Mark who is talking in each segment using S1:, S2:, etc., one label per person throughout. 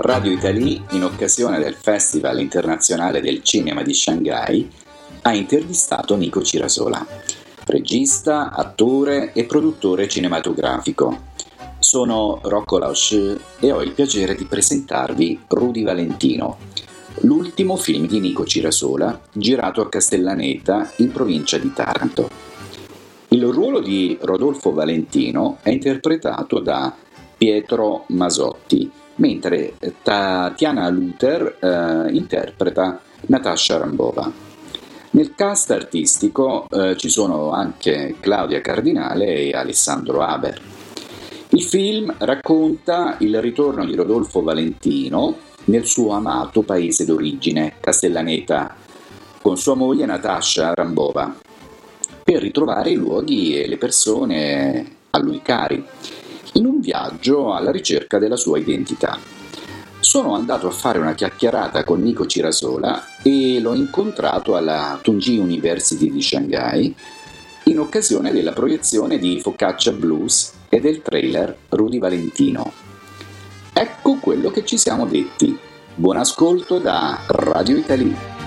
S1: Radio Italy, in occasione del Festival internazionale del cinema di Shanghai, ha intervistato Nico Cirasola, regista, attore e produttore cinematografico. Sono Rocco Lausch e ho il piacere di presentarvi Rudy Valentino, l'ultimo film di Nico Cirasola girato a Castellaneta in provincia di Taranto. Il ruolo di Rodolfo Valentino è interpretato da Pietro Masotti, mentre Tatiana Luther eh, interpreta Natasha Rambova. Nel cast artistico eh, ci sono anche Claudia Cardinale e Alessandro Haber. Il film racconta il ritorno di Rodolfo Valentino nel suo amato paese d'origine, Castellaneta, con sua moglie Natasha Rambova, per ritrovare i luoghi e le persone a lui cari, in un viaggio alla ricerca della sua identità. Sono andato a fare una chiacchierata con Nico Cirasola e l'ho incontrato alla Tungji University di Shanghai in occasione della proiezione di Focaccia Blues e del trailer Rudy Valentino. Ecco quello che ci siamo detti. Buon ascolto da Radio Italia.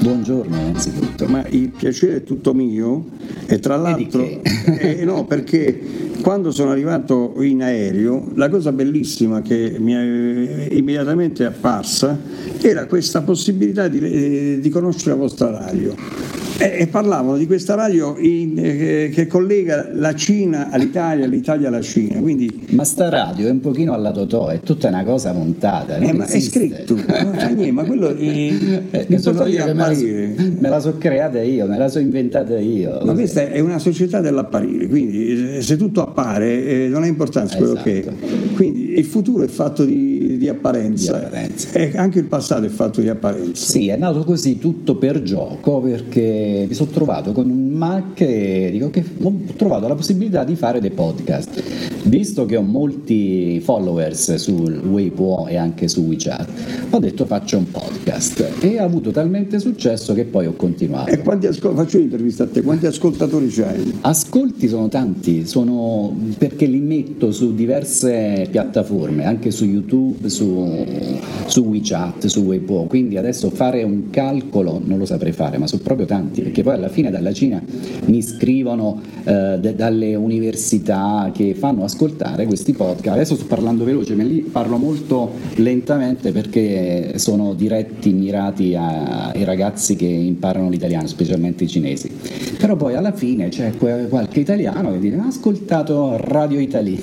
S2: Buongiorno innanzitutto.
S3: Ma il piacere è tutto mio? E tra l'altro eh, no, perché quando sono arrivato in aereo la cosa bellissima che mi è immediatamente apparsa era questa possibilità di, eh, di conoscere la vostra radio e, parlavano di questa radio in, eh, che collega la Cina all'Italia, l'Italia alla Cina. Quindi,
S2: ma sta radio è un pochino alla Totò, è tutta una cosa montata.
S3: Eh, ma è scritto, niente, ma quello è,
S2: eh, è sono io che me la, me la so creata io, me la so inventata io.
S3: Ma questa è una società dell'apparire, quindi eh, se tutto appare eh, non ha importanza quello esatto. che è. Quindi il futuro è fatto di, di apparenza, di apparenza. e anche il passato è fatto di apparenza.
S2: Sì, è nato così tutto per gioco perché mi sono trovato con un Mac e dico che ho trovato la possibilità di fare dei podcast. Visto che ho molti followers su Weibo e anche su WeChat, ho detto faccio un podcast e ha avuto talmente successo che poi ho continuato.
S3: E quanti ascol- faccio un'intervista a te, quanti ascoltatori c'hai?
S2: Ascolti sono tanti, sono perché li metto su diverse piattaforme, anche su YouTube, su, su WeChat, su Weibo, quindi adesso fare un calcolo non lo saprei fare, ma sono proprio tanti perché poi alla fine dalla Cina mi scrivono eh, de- dalle università che fanno ascoltare questi podcast. Adesso sto parlando veloce, ma lì parlo molto lentamente perché sono diretti, mirati ai ragazzi che imparano l'italiano, specialmente i cinesi. Però poi alla fine c'è qualche italiano che dice ha ascoltato Radio Italia.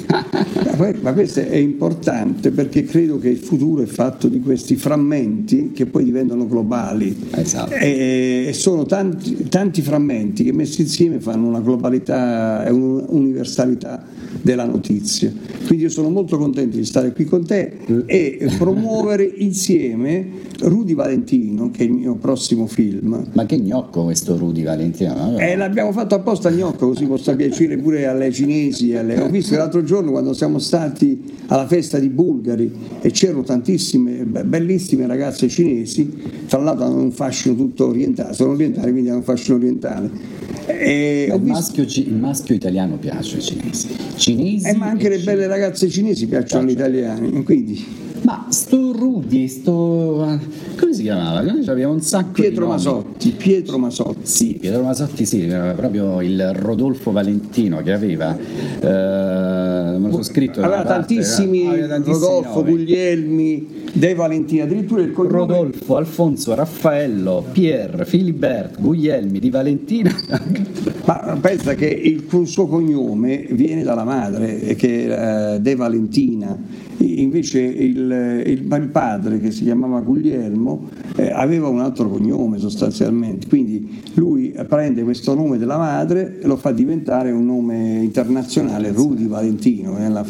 S3: ma questo è importante perché credo che il futuro è fatto di questi frammenti che poi diventano globali.
S2: Esatto.
S3: E sono tanti tanti, frammenti che messi insieme fanno una globalità e un'universalità della notizia. Quindi io sono molto contento di stare qui con te e promuovere insieme Rudy Valentino, che è il mio prossimo film.
S2: Ma che gnocco questo Rudy Valentino?
S3: Eh, l'abbiamo fatto apposta gnocco, così possa piacere pure alle cinesi. Alle... Ho visto l'altro giorno quando siamo stati alla festa di Bulgari e c'erano tantissime, bellissime ragazze cinesi, tra l'altro hanno un fascino tutto orientale, sono orientali quindi hanno un fascino orientale.
S2: E il, maschio, il, maschio, italiano piace ai cinesi. cinesi
S3: eh, ma anche le belle ragazze cinesi piacciono agli italiani, quindi...
S2: Ma sto Rudy, sto. come si chiamava? Noi abbiamo un sacco
S3: Pietro
S2: di
S3: Masotti. Pietro Masotti.
S2: Sì, Pietro Masotti, sì, era proprio il Rodolfo Valentino che aveva. Eh, me lo so scritto.
S3: Aveva tantissimi, aveva tantissimi Rodolfo, nomi. Guglielmi, De Valentini, addirittura il
S2: cognome. Rodolfo, Alfonso, Raffaello, Pier, Filibert, Guglielmi, Di Valentina.
S3: Ma pensa che il suo cognome viene dalla madre, che è eh, De Valentina invece il, il, il, padre che si chiamava Guglielmo eh, aveva un altro cognome sostanzialmente, quindi lui prende questo nome della madre e lo fa diventare un nome internazionale, Rudy Valentino. Nella...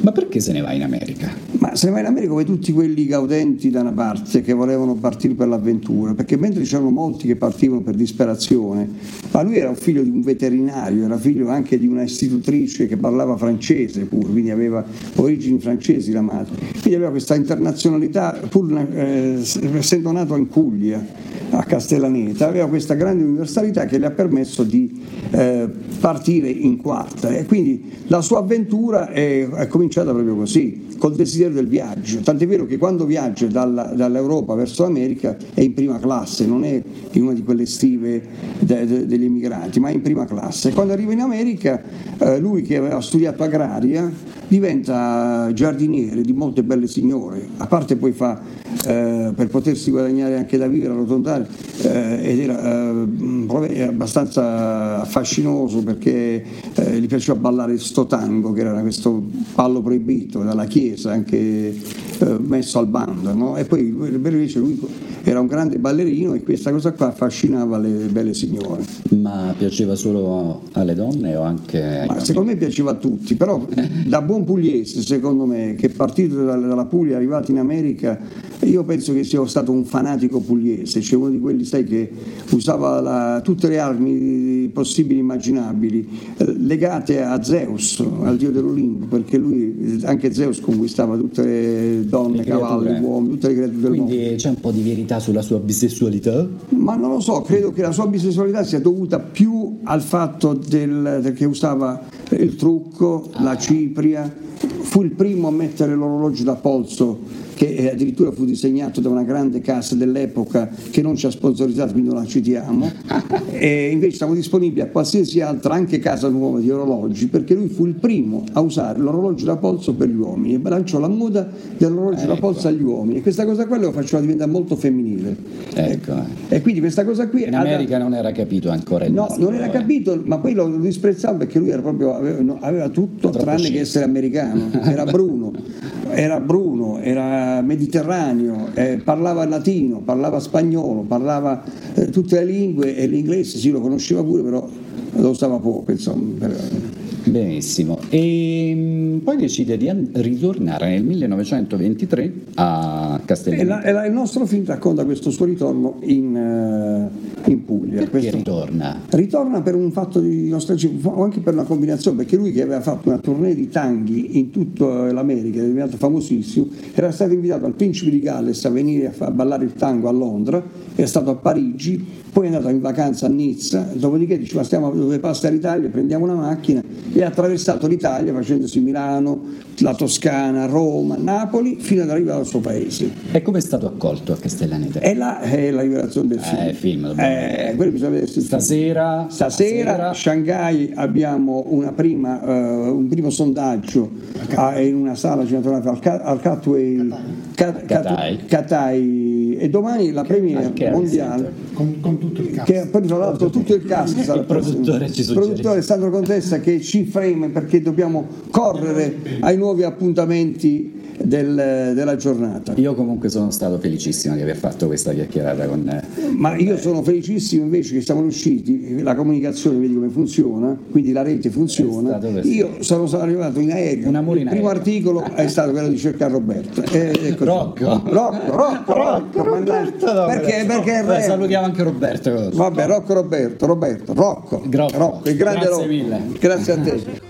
S2: Ma perché se ne va in America?
S3: Ma se ne va in America come tutti quelli gaudenti da una parte che volevano partire per l'avventura, perché mentre c'erano molti che partivano per disperazione, ma lui era figlio di un veterinario, era figlio anche di una istitutrice che parlava francese pure, quindi aveva origini francesi la madre. Quindi aveva questa internazionalità pur eh, essendo nato in Puglia, Castellaneta, aveva questa grande universalità che le ha permesso di eh, partire in quarta. E quindi la sua avventura è, è, cominciata proprio così, col desiderio del viaggio, tant'è vero che quando viaggia dalla, dall'Europa verso l'America è in prima classe, non è in una di quelle stive de, de, degli emigranti, ma è in prima classe. Quando arriva in America eh, lui che aveva studiato agraria diventa giardiniere di molte belle signore, a parte poi fa eh, per potersi guadagnare anche da vivere, arrotondare, eh, ed era eh, abbastanza affascinoso perché eh, gli piaceva ballare sto tango, che era questo ballo proibito dalla Chiesa, anche eh, messo al bando, no? e poi invece lui era un grande ballerino e questa cosa qua affascinava le belle signore.
S2: Ma piaceva solo alle donne o anche
S3: Ma Secondo me piaceva a tutti, però da buon pugliese, secondo me, che partito dalla Puglia, arrivato in America, io penso che sia stato un fanatico pugliese, cioè uno di quelli sai, che usava la, tutte le armi possibili e immaginabili eh, legate a Zeus, al dio dell'Olimpo, perché lui, anche Zeus conquistava tutte le donne, le cavalli, uomini, tutte le creature del
S2: mondo. Quindi c'è un po' di verità sulla sua bisessualità?
S3: Ma non lo so, credo che la sua bisessualità sia dovuta più al fatto del, che usava il trucco, la cipria, fu il primo a mettere l'orologio da polso che addirittura fu disegnato da una grande casa dell'epoca che non ci ha sponsorizzato, quindi non la citiamo, e invece siamo disponibili a qualsiasi altra, anche casa nuova di orologi, perché lui fu il primo a usare l'orologio da polso per gli uomini e lanciò la moda dell'orologio ecco. da polso agli uomini e questa cosa qua lo faceva diventare molto femminile.
S2: Ecco.
S3: E quindi questa cosa qui...
S2: In America ad... non era capito ancora.
S3: No, non era capito, ma poi lo disprezzava perché lui era proprio, aveva, aveva tutto tranne che essere americano, era Bruno, era Bruno, era mediterraneo, eh, parlava latino, parlava spagnolo, parlava eh, tutte le lingue e l'inglese sì lo conosceva pure, però lo usava poco, insomma.
S2: Benissimo, e mm, poi decide di ritornare nel 1923 a Castellano.
S3: E, il nostro film racconta questo suo ritorno in, uh, in Puglia.
S2: Perché
S3: questo,
S2: ritorna?
S3: Ritorna per un fatto di nostalgia, o anche per una combinazione, perché lui che aveva fatto una tournée di tanghi in tutta l'America, è diventato famosissimo, era stato invitato al Principe di Galles a venire a, a ballare il tango a Londra, è stato a Parigi, poi è andato in vacanza a Nizza, dopodiché diceva stiamo dove passa l'Italia, prendiamo una macchina e ha attraversato l'Italia facendosi Milano, la Toscana, Roma, Napoli fino ad arrivare al suo paese.
S2: E come è stato accolto a Castellaneta?
S3: E là è la rivelazione del film.
S2: Eh, film
S3: eh, bisogna
S2: stasera,
S3: stasera, stasera a Shanghai abbiamo prima, uh, un primo sondaggio a, in una sala cinematografica al, Catway Katai e domani la premiere mondiale.
S4: Con, con, tutto il cast.
S3: Che poi tra l'altro tutto il cast
S2: il produttore ci
S3: il produttore Sandro Contessa che ci freme perché dobbiamo correre ai nuovi appuntamenti del, della giornata.
S2: Io comunque sono stato felicissimo di aver fatto questa chiacchierata con...
S3: Eh, Ma io sono felicissimo invece che siamo riusciti, la comunicazione vedi come funziona, quindi la rete funziona. Io sono arrivato in aereo,
S2: il
S3: primo
S2: aereo.
S3: articolo è stato quello di cercare Roberto.
S2: Eh, Rocco.
S3: Rocco, Rocco, Rocco, Roberto, no, perché, perché
S2: Beh, salutiamo anche Roberto.
S3: Vabbè, Rocco Roberto, Roberto, Rocco,
S2: Rocco,
S3: Rocco il grande
S2: Grazie
S3: Rocco.
S2: mille.
S3: Grazie a te.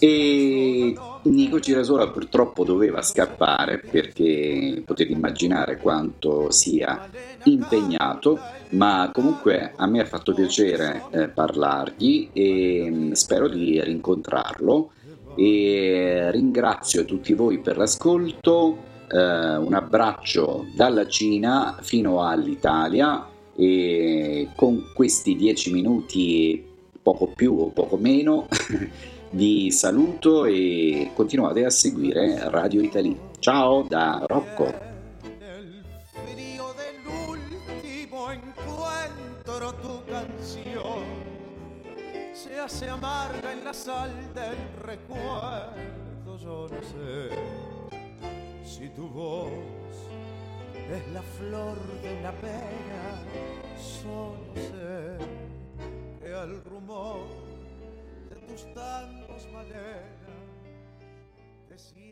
S1: E Nico Girasola purtroppo doveva scappare perché potete immaginare quanto sia impegnato, ma comunque a me ha fatto piacere eh, parlargli e mh, spero di rincontrarlo. E ringrazio tutti voi per l'ascolto, eh, un abbraccio dalla Cina fino all'Italia e con questi dieci minuti poco più o poco meno Vi saluto e continuate a seguire Radio Italy. Ciao da Rocco. se hace amarga en la sal del recuerdo, yo no sé si tu voz es la flor de la pena, solo sé que al rumor tus tangos, manera, decía.